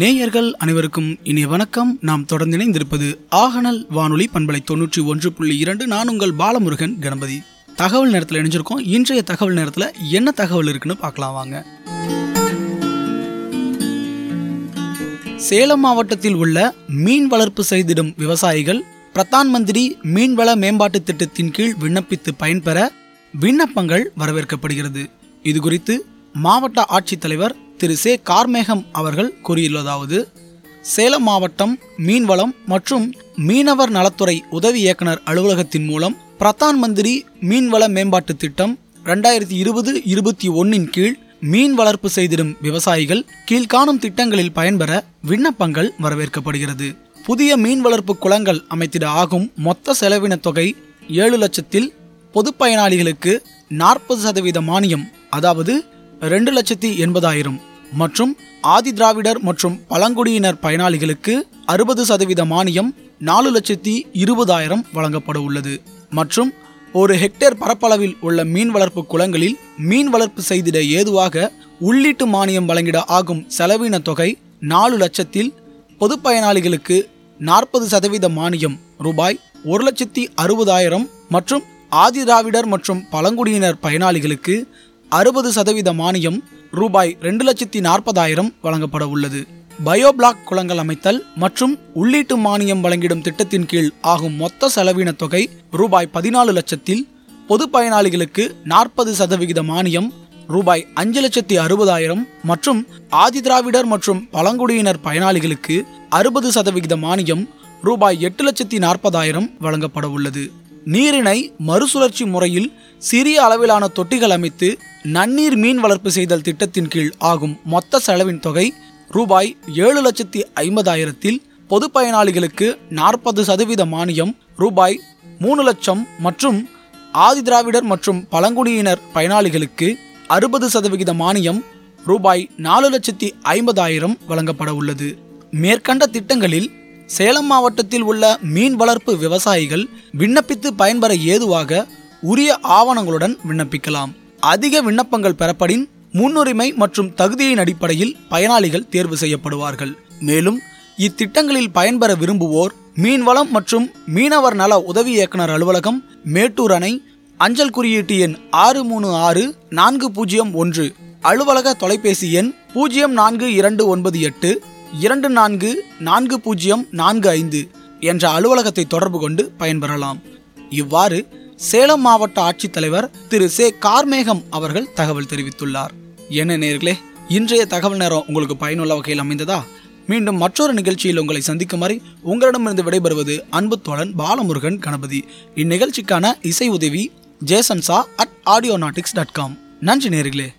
நேயர்கள் அனைவருக்கும் இனிய வணக்கம். நாம் தொடர்ந்து இணைந்திருப்பது ஆகனல் வானொலி பண்பலை தொண்ணூற்றி ஒன்று புள்ளி இரண்டு. நான் உங்கள் பாலமுருகன் கணபதி. தகவல் நேரத்தில் இணைஞ்சிருக்கோம். இன்றைய தகவல் நேரத்தில் என்ன தகவல் இருக்குன்னு பார்க்கலாம் வாங்க. சேலம் மாவட்டத்தில் உள்ள மீன் வளர்ப்பு செய்திடும் விவசாயிகள் பிரதான் மந்திரி மீன்வள மேம்பாட்டு திட்டத்தின் கீழ் விண்ணப்பித்து பயன்பெற விண்ணப்பங்கள் வரவேற்கப்படுகிறது. இது குறித்து மாவட்ட ஆட்சித்தலைவர் திரு சே கார்மேகம் அவர்கள் கூறியுள்ளதாவது சேலம் மாவட்டம் மீன்வளம் மற்றும் மீனவர் நலத்துறை உதவி இயக்குனர் அலுவலகத்தின் மூலம் பிரதான் மந்திரி மீன்வள மேம்பாட்டு திட்டம் ரெண்டாயிரத்தி இருபது இருபத்தி ஒன்னின் கீழ் மீன் வளர்ப்பு செய்திடும் விவசாயிகள் கீழ்காணும் திட்டங்களில் பயன்பெற விண்ணப்பங்கள் வரவேற்கப்படுகிறது. புதிய மீன் வளர்ப்பு குளங்கள் அமைத்திட ஆகும் மொத்த செலவின தொகை ஏழு லட்சத்தில் பொது பயனாளிகளுக்கு நாற்பது சதவீத மானியம் அதாவது ரெண்டு லட்சத்தி எண்பதாயிரம் மற்றும் ஆதி திராவிடர் மற்றும் பழங்குடியினர் பயனாளிகளுக்கு அறுபது சதவீத மானியம் நாலு லட்சத்தி இருபதாயிரம் வழங்கப்பட உள்ளது. மற்றும் ஒரு ஹெக்டேர் பரப்பளவில் உள்ள மீன் வளர்ப்பு குளங்களில் மீன் வளர்ப்பு செய்திட ஏதுவாக உள்ளீட்டு மானியம் வழங்கிட ஆகும் செலவின தொகை நாலு லட்சத்தில் பொது பயனாளிகளுக்கு நாற்பது சதவீத மானியம் ரூபாய் ஒரு லட்சத்தி அறுபதாயிரம் மற்றும் ஆதி திராவிடர் மற்றும் பழங்குடியினர் பயனாளிகளுக்கு அறுபது சதவீத மானியம் ரூபாய் ரெண்டு லட்சத்தி நாற்பதாயிரம் வழங்கப்பட உள்ளது. பயோபிளாக் குளங்கள் அமைத்தல் மற்றும் உள்ளீட்டு மானியம் வழங்கிடும் திட்டத்தின் கீழ் ஆகும் மொத்த செலவின தொகை ரூபாய் பதினாலு லட்சத்தில் பொது பயனாளிகளுக்கு நாற்பது சதவிகித மானியம் ரூபாய் அஞ்சு லட்சத்தி அறுபதாயிரம் மற்றும் ஆதி திராவிடர் மற்றும் பழங்குடியினர் பயனாளிகளுக்கு அறுபது சதவிகித மானியம் ரூபாய் எட்டு லட்சத்தி நாற்பதாயிரம் வழங்கப்பட உள்ளது. நீரினை மறுசுழற்சி முறையில் சிறிய அளவிலான தொட்டிகள் அமைத்து நன்னீர் மீன் வளர்ப்பு செய்தல் திட்டத்தின் கீழ் ஆகும் மொத்த செலவின் தொகை ரூபாய் ஏழு லட்சத்தி ஐம்பதாயிரத்தில் பொது பயனாளிகளுக்கு நாற்பது சதவீத மானியம் ரூபாய் மூணு லட்சம் மற்றும் ஆதி திராவிடர் மற்றும் பழங்குடியினர் பயனாளிகளுக்கு அறுபது சதவிகித மானியம் ரூபாய் நாலு லட்சத்தி ஐம்பதாயிரம் வழங்கப்பட உள்ளது. மேற்கண்ட திட்டங்களில் சேலம் மாவட்டத்தில் உள்ள மீன் வளர்ப்பு விவசாயிகள் விண்ணப்பித்து பயன்பெற ஏதுவாக உரிய ஆவணங்களுடன் விண்ணப்பிக்கலாம். அதிக விண்ணப்பங்கள் பெறப்படின் முன்னுரிமை மற்றும் தகுதியின் அடிப்படையில் பயனாளிகள் தேர்வு செய்யப்படுவார்கள். மேலும் இத்திட்டங்களில் பயன்பெற விரும்புவோர் மீன்வளம் மற்றும் மீனவர் நல உதவி இயக்குனர் அலுவலகம் மேட்டூர் அணை அஞ்சல் குறியீட்டு எண் ஆறு மூணு ஆறு நான்கு பூஜ்ஜியம் ஒன்று அலுவலக தொலைபேசி எண் பூஜ்ஜியம் நான்கு இரண்டு ஒன்பது எட்டு இரண்டு நான்கு நான்கு பூஜ்ஜியம் நான்கு ஐந்து என்ற அலுவலகத்தை தொடர்பு கொண்டு பயன்பெறலாம். இவ்வாறு சேலம் மாவட்ட ஆட்சித்தலைவர் திரு. சே. கார்மேகம் அவர்கள் தகவல் தெரிவித்துள்ளார். என்ன நேர்களே இன்றைய தகவல் நேரம் உங்களுக்கு பயனுள்ள வகையில் அமைந்ததா? மீண்டும் மற்றொரு நிகழ்ச்சியில் உங்களை சந்திக்குமாறு உங்களிடமிருந்து விடைபெறுவது அன்பு தோழன் பாலமுருகன் கணபதி. இந்நிகழ்ச்சிக்கான இசை உதவி Jason Shaw at Audionautix dot com நன்றி நேர்களே.